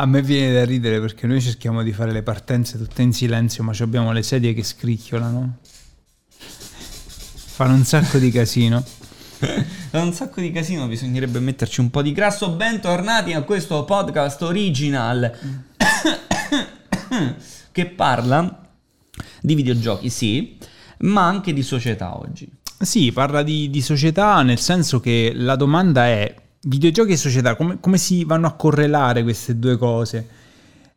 A me viene da ridere perché noi cerchiamo di fare le partenze tutte in silenzio, ma abbiamo le sedie che scricchiolano. Fanno un sacco di casino. Fa un sacco di casino, bisognerebbe metterci un po' di grasso. Bentornati a questo podcast original che parla di videogiochi, sì, ma anche di società oggi. Sì, parla di, di società nel senso che la domanda è videogiochi e società, come, come si vanno a correlare queste due cose?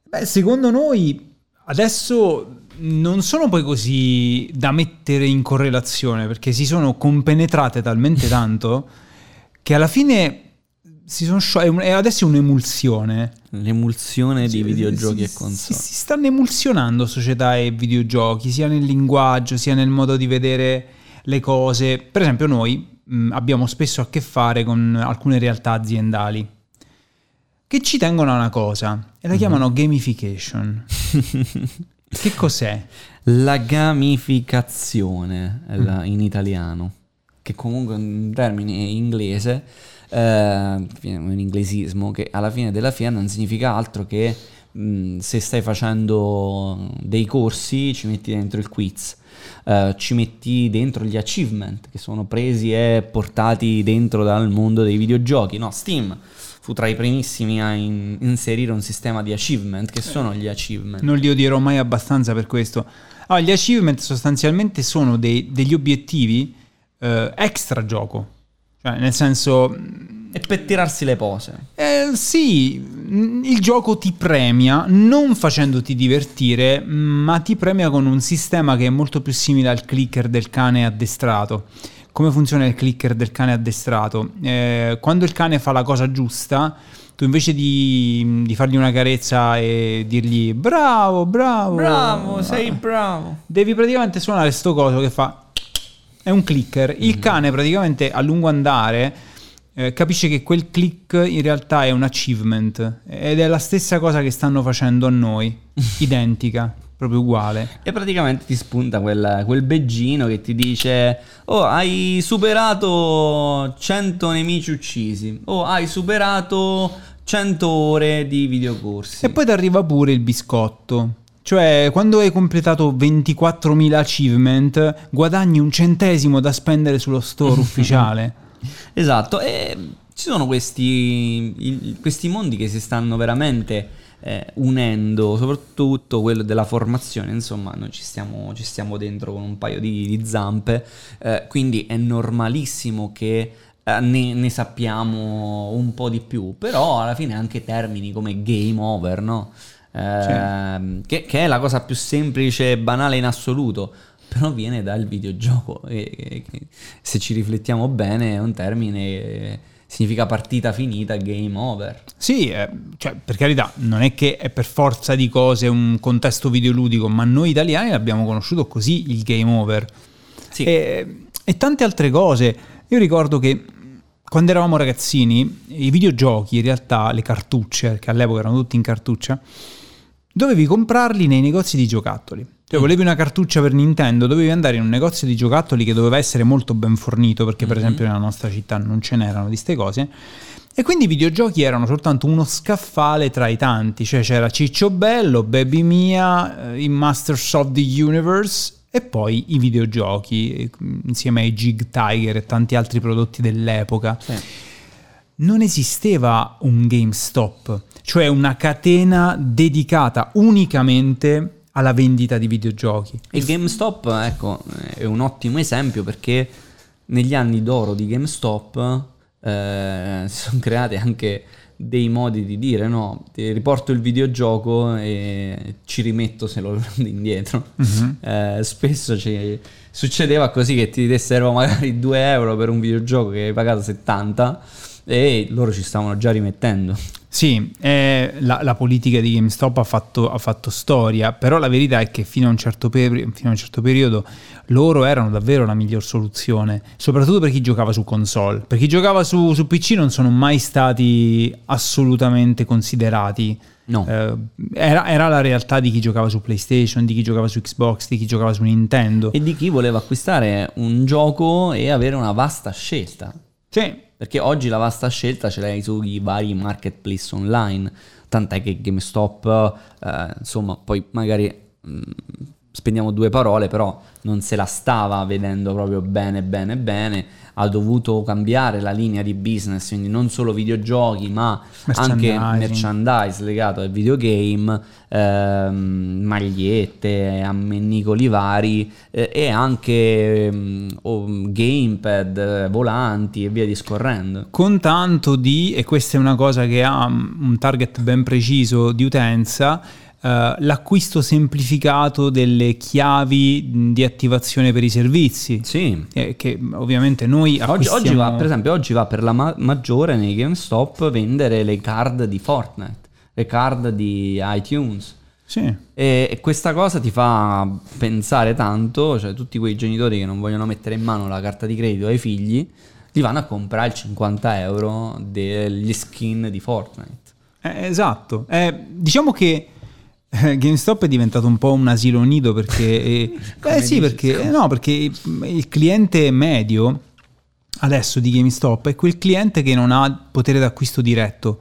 Beh, secondo noi adesso non sono poi così da mettere in correlazione perché si sono compenetrate talmente tanto che alla fine si sono sciol- è adesso è un'emulsione. L'emulsione di Sì, videogiochi si, e console. Si, si stanno emulsionando società e videogiochi, sia nel linguaggio, sia nel modo di vedere le cose. Per esempio, noi mh, abbiamo spesso a che fare con alcune realtà aziendali che ci tengono a una cosa e la chiamano gamification. che cos'è? La gamificazione è la- in italiano, che comunque è un termine inglese, eh, un inglesismo che alla fine della fiera non significa altro che mh, se stai facendo dei corsi ci metti dentro il quiz. Eh, ci metti dentro gli achievement che sono presi e portati dentro dal mondo dei videogiochi. No, Steam fu tra i primissimi a in- inserire un sistema di achievement. Che sono gli achievement? Non li odierò mai abbastanza per questo. Allora, gli achievement sostanzialmente sono dei- degli obiettivi eh, extra gioco. Cioè, nel senso, E per tirarsi le pose. Eh, sì, il gioco ti premia non facendoti divertire, ma ti premia con un sistema che è molto più simile al clicker del cane addestrato. Come funziona il clicker del cane addestrato? Eh, quando il cane fa la cosa giusta, tu invece di, di fargli una carezza e dirgli bravo, bravo, Bravo, sei bravo. devi praticamente suonare sto coso che fa è un clicker. Il cane praticamente a lungo andare eh, capisce che quel click in realtà è un achievement. Ed è la stessa cosa che stanno facendo a noi. Identica. Proprio uguale. E praticamente ti spunta quel, quel beggino che ti dice: Oh, hai superato 100 nemici uccisi. Oh, hai superato 100 ore di videocorsi. e poi ti arriva pure il biscotto cioè quando hai completato 24.000 achievement guadagni un centesimo da spendere sullo store ufficiale Esatto, e ci sono questi, questi mondi che si stanno veramente eh, unendo, soprattutto quello della formazione, insomma, noi ci stiamo, ci stiamo dentro con un paio di, di zampe, eh, quindi è normalissimo che eh, ne, ne sappiamo un po' di più, però alla fine anche termini come game over, no? Ehm, che, che è la cosa più semplice e banale in assoluto, però viene dal videogioco e, e- se ci riflettiamo bene è un termine che significa partita finita, game over. Sì, eh, cioè, per carità, non è che è per forza di cose un contesto videoludico, ma noi italiani l'abbiamo conosciuto così il game over. Sì. E, e tante altre cose. Io ricordo che quando eravamo ragazzini, i videogiochi, in realtà le cartucce, che all'epoca erano tutti in cartuccia, dovevi comprarli nei negozi di giocattoli. Cioè, volevi una cartuccia per Nintendo, dovevi andare in un negozio di giocattoli che doveva essere molto ben fornito, perché per esempio nella nostra città non ce n'erano di queste cose. E quindi i videogiochi erano soltanto uno scaffale tra i tanti, cioè c'era Ciccio Bello, Baby Mia, eh, i Masters of the Universe e poi i videogiochi, eh, insieme ai Jig Tiger e tanti altri prodotti dell'epoca Sì. non esisteva un GameStop, cioè una catena dedicata unicamente alla vendita di videogiochi. Il GameStop, ecco, è un ottimo esempio perché negli anni d'oro di GameStop eh, si sono create anche dei modi di dire no, ti riporto il videogioco e ci rimetto se lo prendo indietro. Eh, spesso ci- succedeva così che ti dessero magari 2 euro per un videogioco che hai pagato 70 e loro ci stavano già rimettendo. Sì, eh, la, la politica di GameStop ha fatto, ha fatto storia, però la verità è che fino a, un certo peri- fino a un certo periodo loro erano davvero la miglior soluzione, soprattutto per chi giocava su console. Per chi giocava su, su PC non sono mai stati assolutamente considerati. No. Eh, era, era la realtà di chi giocava su PlayStation, di chi giocava su Xbox, di chi giocava su Nintendo. E di chi voleva acquistare un gioco e avere una vasta scelta. Sì, Perché oggi la vasta scelta ce l'hai sui vari marketplace online. tant'è che GameStop, eh, insomma, poi magari mh, spendiamo due parole, però non se la stava vedendo proprio bene, bene, bene. Ha dovuto cambiare la linea di business, quindi non solo videogiochi, ma anche merchandise legato al videogame, ehm, magliette, ammennicoli vari eh, e anche oh, gamepad, volanti e via discorrendo. Con tanto di, e questa è una cosa che ha un target ben preciso di utenza, Uh, l'acquisto semplificato delle chiavi di attivazione per i servizi. Sì. Eh, che ovviamente noi oggi, oggi, va, per esempio, oggi va per la ma- maggiore nei GameStop vendere le card di Fortnite, le card di iTunes. Sì. E, questa cosa ti fa pensare tanto, cioè tutti quei genitori che non vogliono mettere in mano la carta di credito ai figli, li vanno a comprare il 50 euro degli skin di Fortnite. Eh, esatto. Eh, diciamo che eh, GameStop è diventato un po' un asilo nido perché, eh, eh sì, perché, no, perché il cliente medio adesso di GameStop è quel cliente che non ha potere d'acquisto diretto,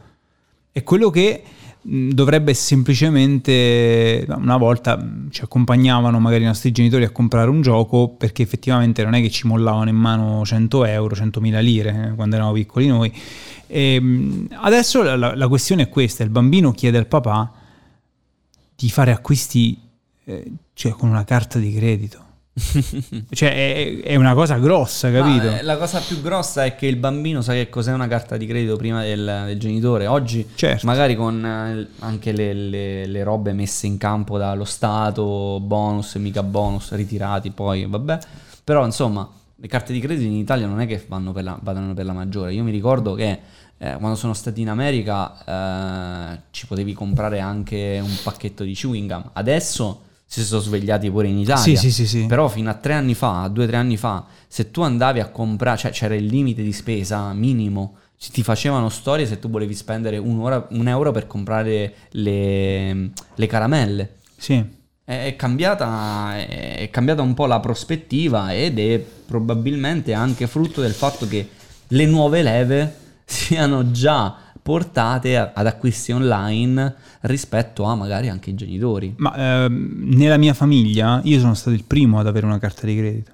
è quello che dovrebbe semplicemente una volta ci accompagnavano magari i nostri genitori a comprare un gioco perché effettivamente non è che ci mollavano in mano 100 euro, 100.000 lire eh, quando eravamo piccoli noi. E adesso la, la questione è questa, il bambino chiede al papà di fare acquisti eh, cioè, con una carta di credito. cioè è, è, una cosa grossa, capito? Ma, eh, la cosa più grossa è che il bambino sa che cos'è una carta di credito prima del, del genitore. Oggi, certo. magari con eh, anche le, le, le, robe messe in campo dallo Stato, bonus, mica bonus, ritirati poi, vabbè. Però insomma, le carte di credito in Italia non è che vanno per la, vadano per la maggiore. Io mi ricordo che eh, quando sono stati in America eh, ci potevi comprare anche un pacchetto di chewing gum. Adesso si sono svegliati pure in Italia. Sì, sì, sì, Però fino a tre anni fa, due o tre anni fa, se tu andavi a comprare, cioè c'era il limite di spesa minimo. Ti facevano storie se tu volevi spendere un, un euro per comprare le, le caramelle. Sì. È cambiata, è cambiata un po' la prospettiva ed è probabilmente anche frutto del fatto che le nuove leve siano già portate ad acquisti online rispetto a magari anche i genitori. Ma ehm, nella mia famiglia io sono stato il primo ad avere una carta di credito,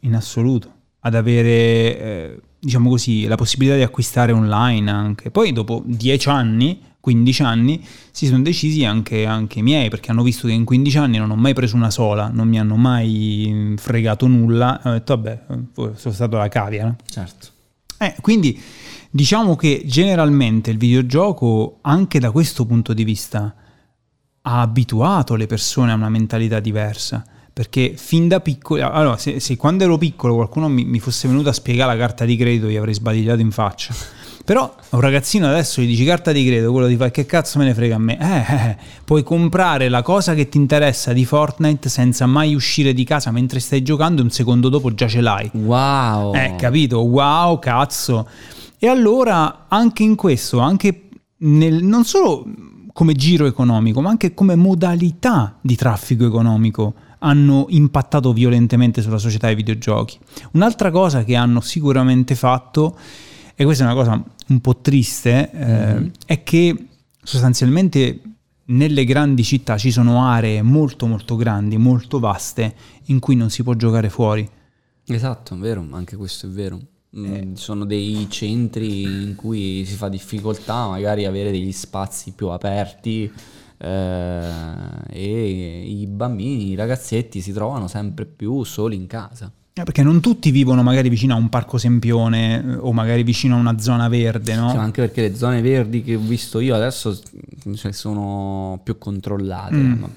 in assoluto, ad avere, eh, diciamo così, la possibilità di acquistare online anche. Poi dopo dieci anni, 15 anni, si sono decisi anche, anche i miei, perché hanno visto che in 15 anni non ho mai preso una sola, non mi hanno mai fregato nulla, ho detto vabbè, sono stato la cavia. No? Certo. Eh, quindi Diciamo che generalmente il videogioco, anche da questo punto di vista, ha abituato le persone a una mentalità diversa. Perché fin da piccolo, allora, se, se quando ero piccolo qualcuno mi, mi, fosse venuto a spiegare la carta di credito, gli avrei sbadigliato in faccia. Però un ragazzino adesso gli dici carta di credito, quello ti fa che cazzo me ne frega a me? Eh, eh, eh, puoi comprare la cosa che ti interessa di Fortnite senza mai uscire di casa mentre stai giocando e un secondo dopo già ce l'hai. Wow! Eh, capito? Wow, cazzo! E allora anche in questo, anche nel, non solo come giro economico, ma anche come modalità di traffico economico hanno impattato violentemente sulla società dei videogiochi. Un'altra cosa che hanno sicuramente fatto, e questa è una cosa un po' triste, eh, mm-hmm. è che sostanzialmente nelle grandi città ci sono aree molto molto grandi, molto vaste, in cui non si può giocare fuori. Esatto, è vero, anche questo è vero. Mm, eh. Sono dei centri in cui si fa difficoltà magari avere degli spazi più aperti eh, e i bambini, i ragazzetti si trovano sempre più soli in casa. Eh, perché non tutti vivono magari vicino a un parco sempione eh, o magari vicino a una zona verde, no? Sì, anche perché le zone verdi che ho visto io adesso cioè, sono più controllate. Mm. Ma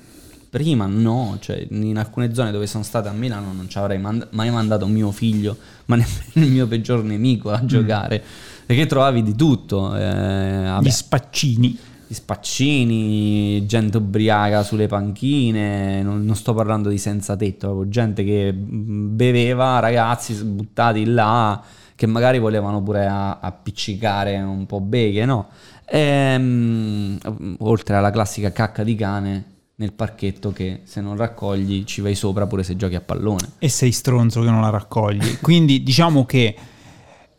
prima no, cioè in alcune zone dove sono stato a Milano non ci avrei mand- mai mandato mio figlio, ma nemmeno il mio peggior nemico a mm. giocare, mm. perché trovavi di tutto. Eh, Gli spaccini. Gli spaccini, gente ubriaca sulle panchine, non, non sto parlando di senza tetto, gente che beveva, ragazzi buttati là, che magari volevano pure a- appiccicare un po' beghe, no? E, um, oltre alla classica cacca di cane nel parchetto che se non raccogli ci vai sopra pure se giochi a pallone. E sei stronzo che non la raccogli. Quindi diciamo che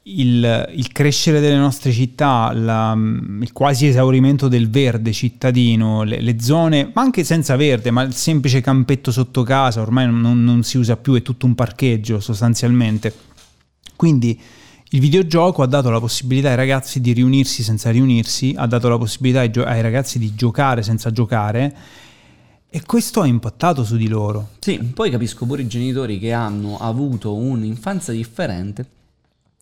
il, il crescere delle nostre città, la- il quasi esaurimento del verde cittadino, le, le zone, ma anche senza verde, ma il semplice campetto sotto casa ormai non, non si usa più, è tutto un parcheggio sostanzialmente. Quindi il videogioco ha dato la possibilità ai ragazzi di riunirsi senza riunirsi, ha dato la possibilità ai, gio- ai ragazzi di giocare senza giocare e questo ha impattato su di loro. Sì, poi capisco pure i genitori che hanno avuto un'infanzia differente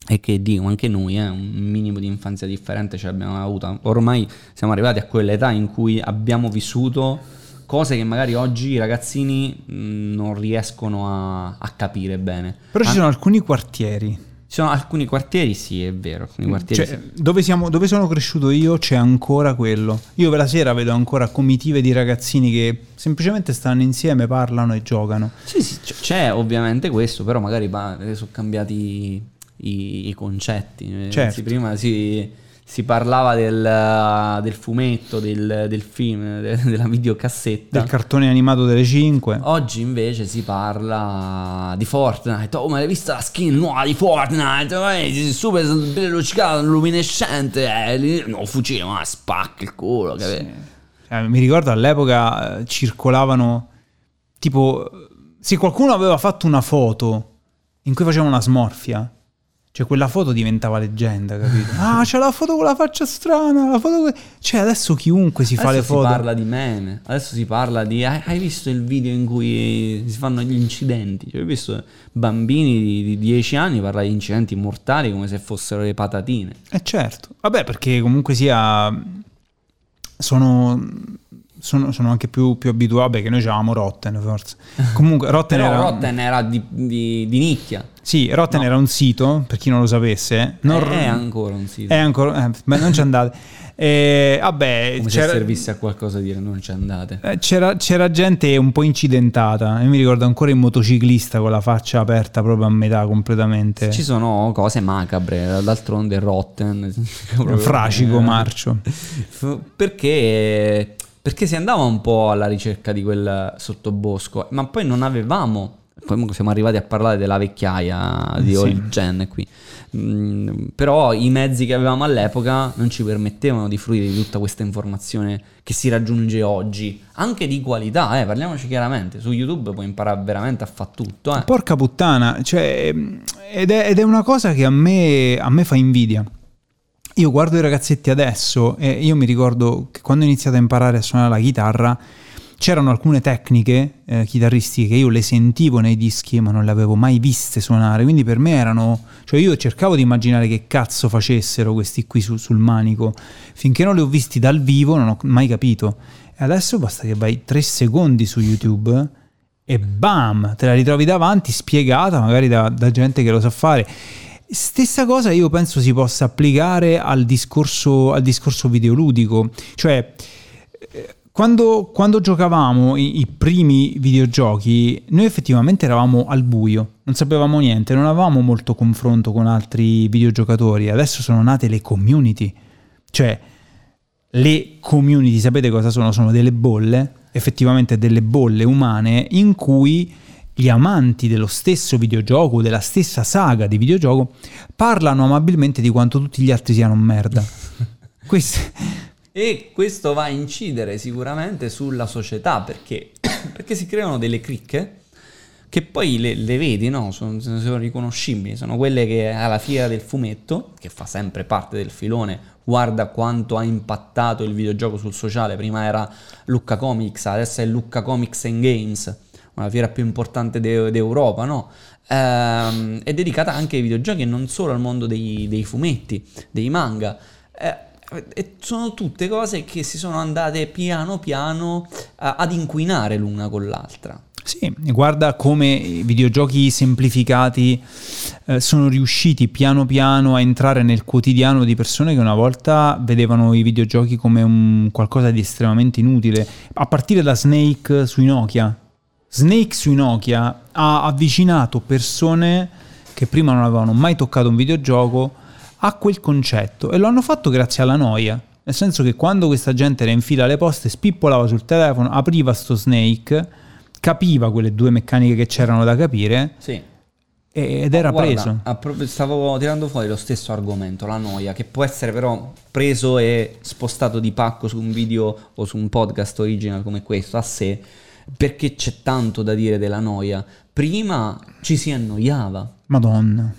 e che dico anche noi, eh, un minimo di infanzia differente ce l'abbiamo avuta. Ormai siamo arrivati a quell'età in cui abbiamo vissuto cose che magari oggi i ragazzini mh, non riescono a, a capire bene. Però ci Ah, sono alcuni quartieri ci sono alcuni quartieri, sì, è vero, alcuni quartieri Cioè, sì. dove, siamo- dove sono cresciuto io c'è ancora quello. Io per la sera vedo ancora comitive di ragazzini che semplicemente stanno insieme, parlano e giocano. Sì, sì, c'è ovviamente questo, però magari va- sono cambiati i, i concetti. Eh, Certo. anzi, prima si, si parlava del, del fumetto, del, del film, de- della videocassetta. Del cartone animato delle 5. Oggi invece si parla di Fortnite. Oh, ma hai visto la skin nuova di Fortnite? Eh, super velocicato, luminescente. Eh, no, fucile, ma spacca il culo. capito? Eh, mi ricordo all'epoca eh, circolavano tipo se qualcuno aveva fatto una foto in cui faceva una smorfia, cioè quella foto diventava leggenda, capito? Ah, c'è la foto con la faccia strana, la foto cioè adesso chiunque si fa Adesso le si foto. parla di meme, adesso si parla di... Hai, visto il video in cui si fanno gli incidenti? Cioè, hai visto bambini di, di 10 anni parlare di incidenti mortali come se fossero le patatine? Eh certo, vabbè perché comunque sia sono, sono, sono anche più, più abituati, beh, che noi avevamo Rotten forse. Comunque Rotten era... Rotten era di, di- di nicchia. Sì, Rotten era un sito, per chi non lo sapesse. Non è ancora un sito. È ancora... eh, beh, non ci andate. Eh, vabbè, come se c'era, servisse a qualcosa dire non ci andate. eh, c'era, c'era gente un po' incidentata. Io mi ricordo ancora il motociclista con la faccia aperta proprio a metà completamente. Ci sono cose macabre, d'altronde Rotten. Fracico Eh, marcio. Perché, perché si andava un po' alla ricerca di quel sottobosco, ma poi non avevamo. Comunque siamo arrivati a parlare della vecchiaia di Sì. old gen qui. Mm, però i mezzi che avevamo all'epoca non ci permettevano di fruire di tutta questa informazione che si raggiunge oggi, anche di qualità, eh, parliamoci chiaramente. Su YouTube puoi imparare veramente a fare tutto. Eh. Porca puttana, cioè, ed, è, ed è una cosa che a me, a me fa invidia. Io guardo i ragazzetti adesso e io mi ricordo che quando ho iniziato a imparare a suonare la chitarra c'erano alcune tecniche eh, chitarristiche che io le sentivo nei dischi ma non le avevo mai viste suonare, quindi per me erano... cioè io cercavo di immaginare che cazzo facessero questi qui su- sul manico, finché non li ho visti dal vivo non ho mai capito. E adesso basta che vai tre secondi su YouTube e bam, te la ritrovi davanti spiegata magari da, da gente che lo sa fare. Stessa cosa io penso si possa applicare al discorso, al discorso videoludico, cioè eh, quando, quando giocavamo i, i primi videogiochi noi effettivamente eravamo al buio, non sapevamo niente, non avevamo molto confronto con altri videogiocatori, adesso sono nate le community, cioè le community, sapete cosa sono? Sono delle bolle, effettivamente delle bolle umane in cui gli amanti dello stesso videogioco, della stessa saga di videogioco, parlano amabilmente di quanto tutti gli altri siano merda. Questo, E questo va a incidere sicuramente sulla società perché, perché si creano delle cricche che poi le, le vedi, no? Sono, sono riconoscibili, sono quelle che alla fiera del fumetto, che fa sempre parte del filone, guarda quanto ha impattato il videogioco sul sociale, prima era Lucca Comics, adesso è Lucca Comics and Games, una fiera più importante d'E- d'Europa, no? Ehm, è dedicata anche ai videogiochi e non solo al mondo dei, dei fumetti, dei manga. Eh, e sono tutte cose che si sono andate piano piano a- ad inquinare l'una con l'altra. Sì, guarda come i videogiochi semplificati eh, sono riusciti piano piano a entrare nel quotidiano di persone che una volta vedevano i videogiochi come un qualcosa di estremamente inutile, a partire da Snake sui Nokia. Snake sui Nokia ha avvicinato persone che prima non avevano mai toccato un videogioco a quel concetto e lo hanno fatto grazie alla noia. Nel senso che quando questa gente era in fila alle poste, spippolava sul telefono, apriva sto Snake, capiva quelle due meccaniche che c'erano da capire Sì. ed era Guarda, preso. stavo tirando fuori lo stesso argomento, la noia, che può essere però preso e spostato di pacco su un video o su un podcast original come questo a sé, perché c'è tanto da dire della noia. Prima ci si annoiava, Madonna.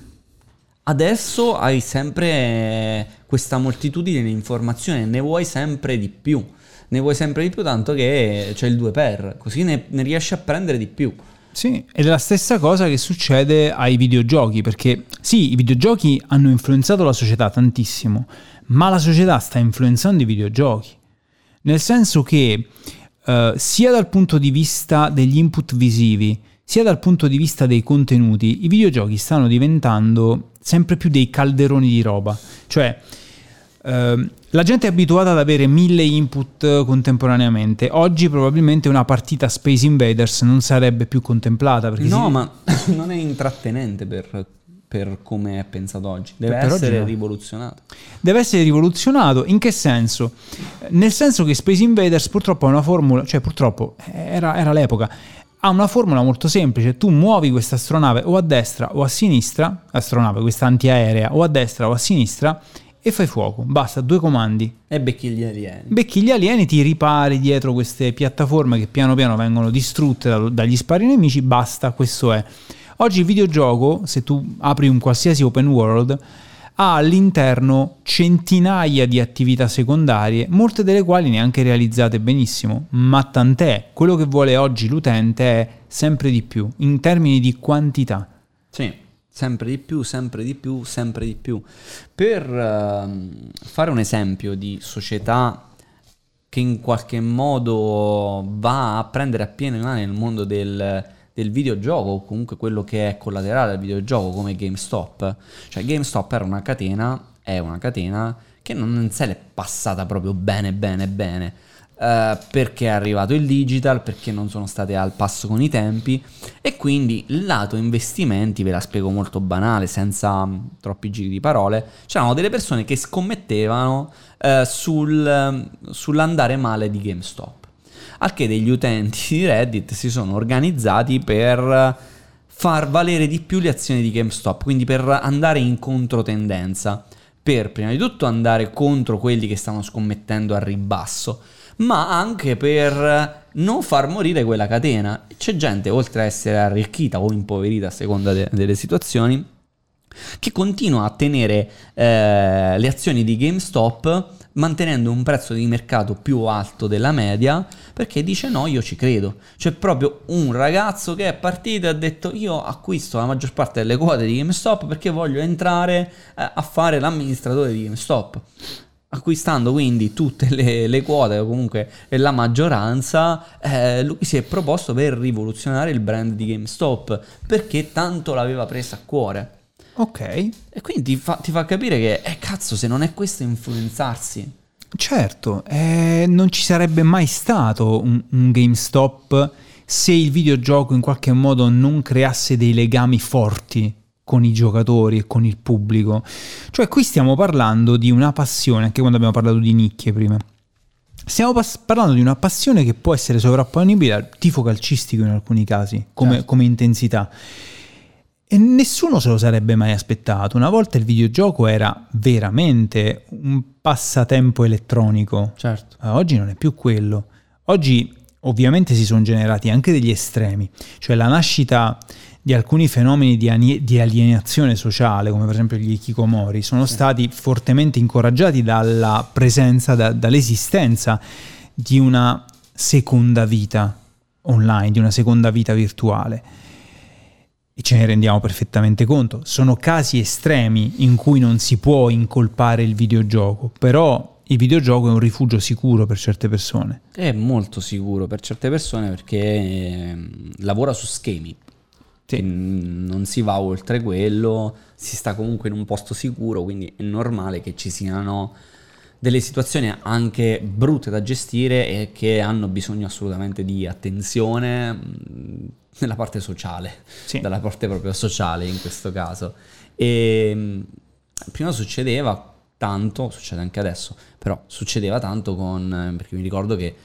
adesso hai sempre questa moltitudine di informazioni, ne vuoi sempre di più. Ne vuoi sempre di più, tanto che c'è il 2 per, così ne, ne riesci a prendere di più. Sì, ed è la stessa cosa che succede ai videogiochi, perché sì, i videogiochi hanno influenzato la società tantissimo, ma la società sta influenzando i videogiochi. Nel senso che eh, sia dal punto di vista degli input visivi, sia dal punto di vista dei contenuti, i videogiochi stanno diventando sempre più dei calderoni di roba. Cioè, ehm, la gente è abituata ad avere mille input contemporaneamente. Oggi probabilmente una partita Space Invaders non sarebbe più contemplata. No, si- ma non è intrattenente per, per come è pensato oggi. Deve Per oggi essere no. rivoluzionato. deve essere rivoluzionato. In che senso? Nel senso che Space Invaders purtroppo ha una formula, cioè purtroppo era, era l'epoca, ha una formula molto semplice. Tu muovi questa astronave o a destra o a sinistra, astronave, questa antiaerea, o a destra o a sinistra e fai fuoco. Basta, due comandi. E becchi gli alieni. Becchi gli alieni, ti ripari dietro queste piattaforme che piano piano vengono distrutte da- dagli spari nemici, basta, questo è. Oggi il videogioco, se tu apri un qualsiasi open world, ha all'interno centinaia di attività secondarie, molte delle quali neanche realizzate benissimo, ma tant'è, quello che vuole oggi l'utente è sempre di più, in termini di quantità. Sì, sempre di più, sempre di più, sempre di più. Per ehm, fare un esempio di società che in qualche modo va a prendere a pieno mano il mondo del, del videogioco o comunque quello che è collaterale al videogioco come GameStop. Cioè GameStop era una catena, è una catena che non se l'è passata proprio bene bene bene. eh, perché è arrivato il digital, perché non sono state al passo con i tempi e quindi il lato investimenti, ve la spiego molto banale, senza mm, troppi giri di parole, c'erano delle persone che scommettevano eh, sul, sull'andare male di GameStop. Al che degli utenti di Reddit si sono organizzati per far valere di più le azioni di GameStop, quindi per andare in controtendenza, per prima di tutto andare contro quelli che stanno scommettendo al ribasso, ma anche per non far morire quella catena. C'è gente, oltre a essere arricchita o impoverita a seconda de- delle situazioni, che continua a tenere eh, le azioni di GameStop mantenendo un prezzo di mercato più alto della media perché dice no io ci credo c'è proprio un ragazzo che è partito e ha detto io acquisto la maggior parte delle quote di GameStop perché voglio entrare eh, a fare l'amministratore di GameStop acquistando quindi tutte le, le quote o comunque la maggioranza eh, lui si è proposto per rivoluzionare il brand di GameStop perché tanto l'aveva presa a cuore Ok, e quindi ti fa, ti fa capire che, eh cazzo, se non è questo influenzarsi. Certo, eh, non ci sarebbe mai stato un, un GameStop se il videogioco in qualche modo non creasse dei legami forti con i giocatori e con il pubblico. Cioè qui stiamo parlando di una passione, anche quando abbiamo parlato di nicchie prima. Stiamo pas- parlando di una passione che può essere sovrapponibile al tifo calcistico in alcuni casi, come, Certo. come intensità. E nessuno se lo sarebbe mai aspettato. Una volta il videogioco era veramente un passatempo elettronico. Certo. Eh, Oggi non è più quello. Oggi ovviamente si sono generati anche degli estremi, cioè la nascita di alcuni fenomeni di, ani- di alienazione sociale, come per esempio gli hikikomori, sono stati fortemente incoraggiati dalla presenza, da- dall'esistenza di una seconda vita online, di una seconda vita virtuale. E ce ne rendiamo perfettamente conto. Sono casi estremi in cui non si può incolpare il videogioco, però il videogioco è un rifugio sicuro per certe persone. È molto sicuro per certe persone perché ehm, lavora su schemi. Sì. Non si va oltre quello, si sta comunque in un posto sicuro, quindi è normale che ci siano delle situazioni anche brutte da gestire e che hanno bisogno assolutamente di attenzione nella parte sociale, Sì. dalla parte proprio sociale in questo caso. E mm, prima succedeva tanto, succede anche adesso, però succedeva tanto con, eh, perché mi ricordo che eh,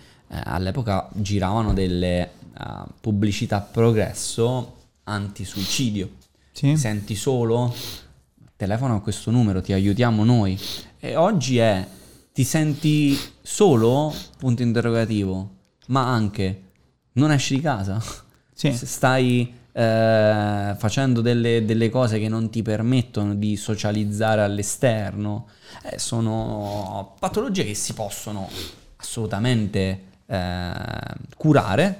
all'epoca giravano delle eh, pubblicità progresso anti-suicidio. Sì. ti senti solo, telefona a questo numero, ti aiutiamo noi. E oggi è ti senti solo? Punto interrogativo. Ma anche non esci di casa. Sì. Se stai eh, facendo delle, delle cose che non ti permettono di socializzare all'esterno, eh, sono patologie che si possono assolutamente eh, curare,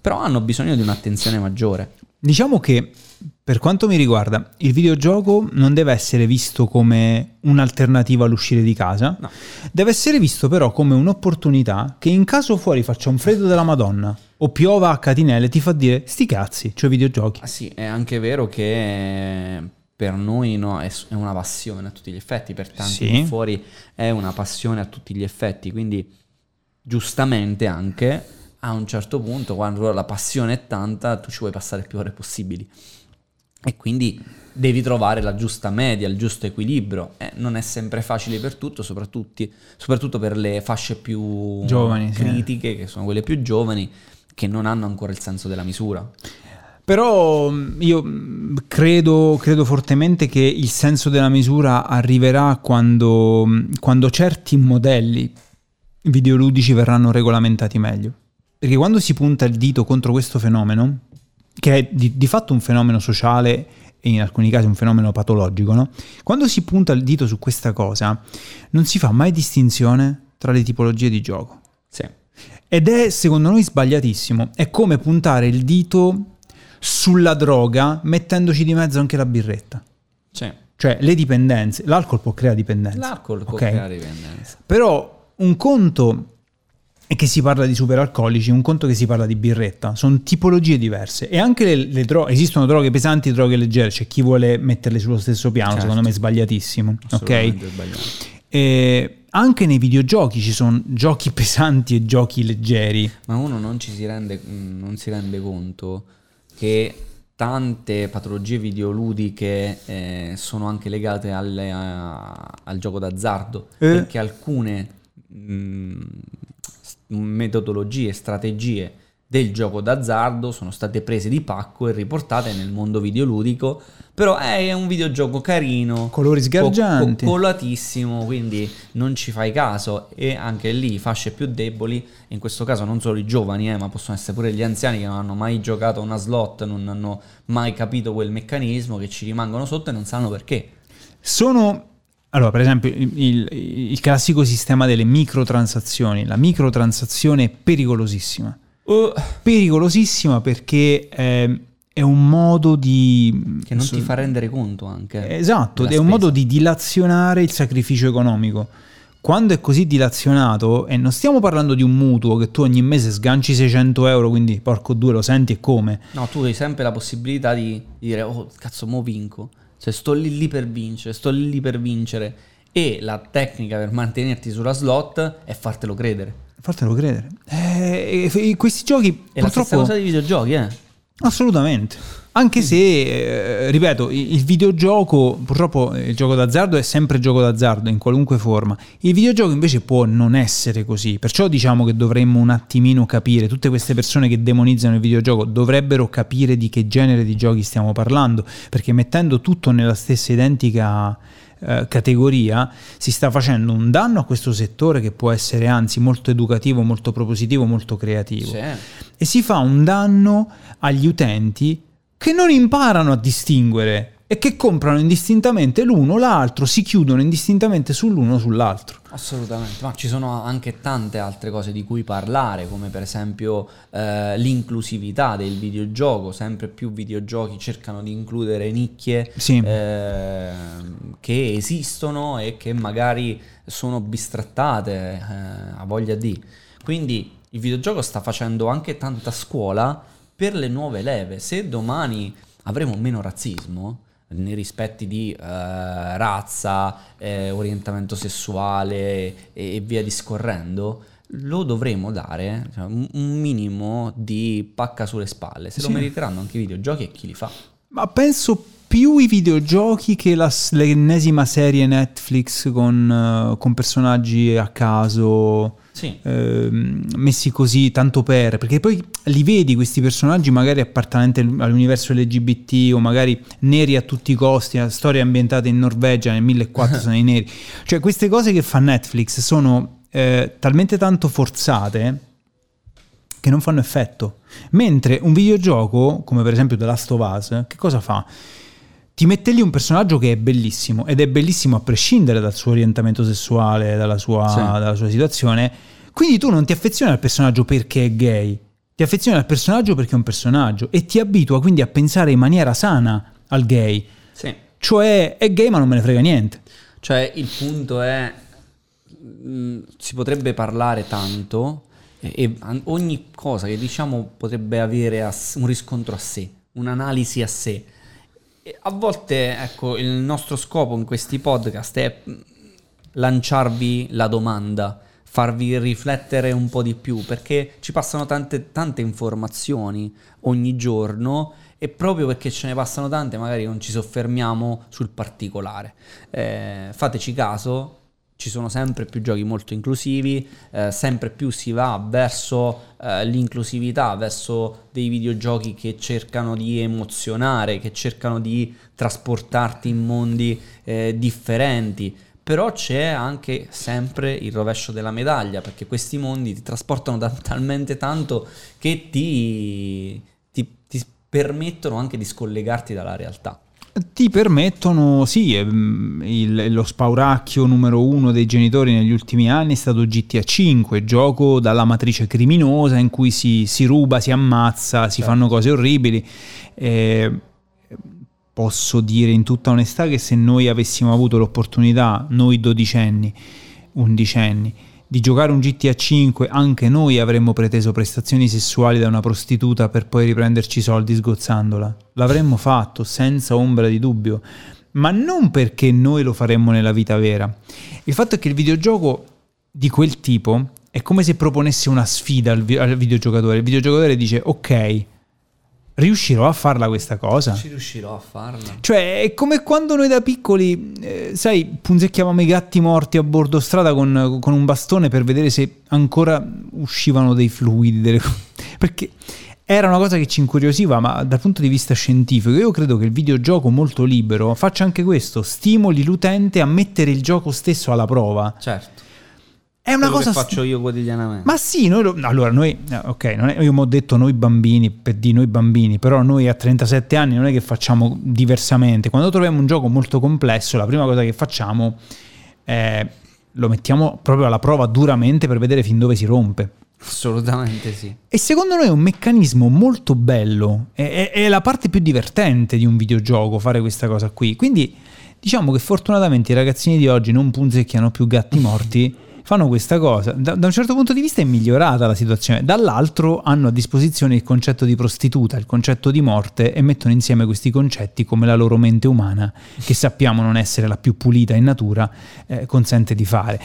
però hanno bisogno di un'attenzione maggiore. Diciamo che per quanto mi riguarda, il videogioco non deve essere visto come un'alternativa all'uscire di casa, No. deve essere visto però come un'opportunità che in caso fuori faccia un freddo della Madonna o piova a catinelle ti fa dire sti cazzi, c'ho i videogiochi. Ah sì, è anche vero che per noi no, è, una passione a tutti gli effetti, per tanti Sì. fuori è una passione a tutti gli effetti, quindi giustamente anche a un certo punto quando la passione è tanta tu ci vuoi passare più ore possibili e quindi devi trovare la giusta media, il giusto equilibrio. Eh, non è sempre facile per tutto, soprattutto, soprattutto per le fasce più Giovani, sì. critiche, che sono quelle più giovani, che non hanno ancora il senso della misura. Però mh, io mh, credo, credo fortemente che il senso della misura arriverà quando, mh, quando certi modelli videoludici verranno regolamentati meglio. Perché quando si punta il dito contro questo fenomeno, che è di, di fatto un fenomeno sociale e in alcuni casi un fenomeno patologico, no? quando si punta il dito su questa cosa non si fa mai distinzione tra le tipologie di gioco. Sì. Ed è secondo noi sbagliatissimo. È come puntare il dito sulla droga mettendoci di mezzo anche la birretta. Sì. Cioè le dipendenze. L'alcol può creare dipendenza. L'alcol può ok? creare dipendenza. Però un conto è che si parla di superalcolici, un conto che si parla di birretta. Sono tipologie diverse. E anche le, le droghe, esistono droghe pesanti e droghe leggere. C'è chi vuole metterle sullo stesso piano, Certo. secondo me è sbagliatissimo. Ok? Sbagliato. E anche nei videogiochi ci sono giochi pesanti e giochi leggeri. Ma uno non ci si rende, mm, non si rende conto che tante patologie videoludiche eh, sono anche legate alle- a- al gioco d'azzardo, Eh. perché alcune mm, metodologie, strategie del gioco d'azzardo sono state prese di pacco e riportate nel mondo videoludico, però è un videogioco carino, Colori sgargianti. coccolatissimo, quindi non ci fai caso e anche lì fasce più deboli, in questo caso non solo i giovani, eh, ma possono essere pure gli anziani che non hanno mai giocato a una slot, non hanno mai capito quel meccanismo, che ci rimangono sotto e non sanno perché. Sono allora, per esempio, il, il- classico sistema delle microtransazioni. La microtransazione è pericolosissima. Uh, Pericolosissima perché eh, è un modo di. che non ti fa rendere conto anche. Esatto, della è un spesa. modo di dilazionare il sacrificio economico. Quando è così dilazionato, e non stiamo parlando di un mutuo che tu ogni mese sganci 600 euro, quindi porco due lo senti e come. No, tu hai sempre la possibilità di dire, oh cazzo, mo vinco. Cioè, sto lì lì per vincere, sto lì lì per vincere. E la tecnica per mantenerti sulla slot è fartelo credere. Fatelo credere. Eh, questi giochi È la stessa purtroppo cosa dei videogiochi, eh. Assolutamente. Anche se, eh, ripeto, il il videogioco, purtroppo eh, il gioco d'azzardo è sempre gioco d'azzardo in qualunque forma. Il videogioco invece può non essere così. Perciò diciamo che dovremmo un attimino capire, tutte queste persone che demonizzano il videogioco dovrebbero capire di che genere di giochi stiamo parlando, perché mettendo tutto nella stessa identica eh, categoria si sta facendo un danno a questo settore che può essere anzi molto educativo, molto propositivo, molto creativo Sì. e si fa un danno agli utenti che non imparano a distinguere e che comprano indistintamente l'uno o l'altro, si chiudono indistintamente sull'uno o sull'altro. Assolutamente, ma ci sono anche tante altre cose di cui parlare, come per esempio eh, l'inclusività del videogioco. Sempre più videogiochi cercano di includere nicchie Sì. ehm, che esistono e che magari sono bistrattate eh, a voglia di. Quindi il videogioco sta facendo anche tanta scuola per le nuove leve. Se domani avremo meno razzismo nei rispetti di eh, razza, eh, orientamento sessuale e, e via discorrendo, lo dovremo dare cioè, un minimo di pacca sulle spalle. Se Sì. lo meriteranno anche i videogiochi e chi li fa. Ma penso più i videogiochi che la l'ennesima serie Netflix con, eh, con personaggi a caso. Sì. ehm, messi così tanto per, perché poi li vedi questi personaggi magari appartenenti all'universo LGBT o magari neri a tutti i costi, la storia ambientata in Norvegia nel 1400 sono i neri. Cioè queste cose che fa Netflix sono eh, talmente tanto forzate che non fanno effetto. Mentre un videogioco, come per esempio The Last of Us, che cosa fa? Ti mette lì un personaggio che è bellissimo ed è bellissimo a prescindere dal suo orientamento sessuale, dalla sua, Sì. dalla sua situazione. Quindi tu non ti affezioni al personaggio perché è gay, ti affezioni al personaggio perché è un personaggio e ti abitua quindi a pensare in maniera sana al gay. Sì. Cioè è gay ma non me ne frega niente. Cioè, il punto è. mh, si potrebbe parlare tanto e, e ogni cosa che diciamo potrebbe avere a s- un riscontro a sé, un'analisi a sé. A volte, ecco, il nostro scopo in questi podcast è mh, lanciarvi la domanda, farvi riflettere un po' di più, perché ci passano tante, tante informazioni ogni giorno e proprio perché ce ne passano tante magari non ci soffermiamo sul particolare. Eh, fateci caso, ci sono sempre più giochi molto inclusivi, eh, sempre più si va verso eh, l'inclusività, verso dei videogiochi che cercano di emozionare, che cercano di trasportarti in mondi eh, differenti. Però c'è anche sempre il rovescio della medaglia, perché questi mondi ti trasportano da- talmente tanto che ti, ti- ti permettono anche di scollegarti dalla realtà. Ti permettono, sì, ehm, il- lo spauracchio numero uno dei genitori negli ultimi anni è stato GTA V, gioco dalla matrice criminosa in cui si, si ruba, si ammazza, si Certo. fanno cose orribili. Eh, posso dire in tutta onestà che se noi avessimo avuto l'opportunità, noi dodicenni, undicenni, di giocare un GTA V, anche noi avremmo preteso prestazioni sessuali da una prostituta per poi riprenderci i soldi sgozzandola. L'avremmo fatto senza ombra di dubbio, ma non perché noi lo faremmo nella vita vera. Il fatto è che il videogioco di quel tipo è come se proponesse una sfida al, vi- al videogiocatore. Il videogiocatore dice: Ok, riuscirò a farla questa cosa. Ci riuscirò a farla. Cioè, è come quando noi da piccoli, eh, sai, punzecchiavamo i gatti morti a bordo strada con, con un bastone per vedere se ancora uscivano dei fluidi. delle Perché era una cosa che ci incuriosiva, ma dal punto di vista scientifico, io credo che il videogioco molto libero faccia anche questo: stimoli l'utente a mettere il gioco stesso alla prova. Certo. È una cosa che faccio io quotidianamente. ma sì, noi lo- allora noi, eh, ok, è, io mi ho detto noi bambini per di noi bambini, però noi a 37 anni non è che facciamo diversamente. Quando troviamo un gioco molto complesso, la prima cosa che facciamo è lo mettiamo proprio alla prova duramente per vedere fin dove si rompe. Assolutamente sì. E secondo noi è un meccanismo molto bello, è, è- è la parte più divertente di un videogioco fare questa cosa qui. Quindi diciamo che fortunatamente i ragazzini di oggi non punzecchiano più gatti morti, fanno questa cosa. Da, da un certo punto di vista è migliorata la situazione, dall'altro hanno a disposizione il concetto di prostituta, il concetto di morte e mettono insieme questi concetti come la loro mente umana, che sappiamo non essere la più pulita in natura, eh, consente di fare.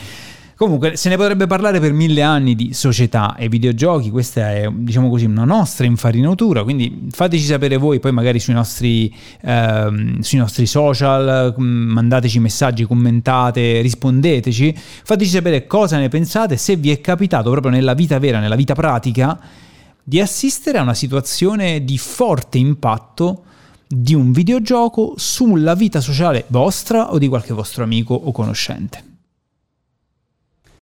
Comunque, se ne potrebbe parlare per mille anni di società e videogiochi, questa è, diciamo così, una nostra infarinatura, quindi fateci sapere voi, poi magari sui nostri, ehm, sui nostri social, mm, mandateci messaggi, commentate, rispondeteci, fateci sapere cosa ne pensate, se vi è capitato proprio nella vita vera, nella vita pratica, di assistere a una situazione di forte impatto di un videogioco sulla vita sociale vostra o di qualche vostro amico o conoscente.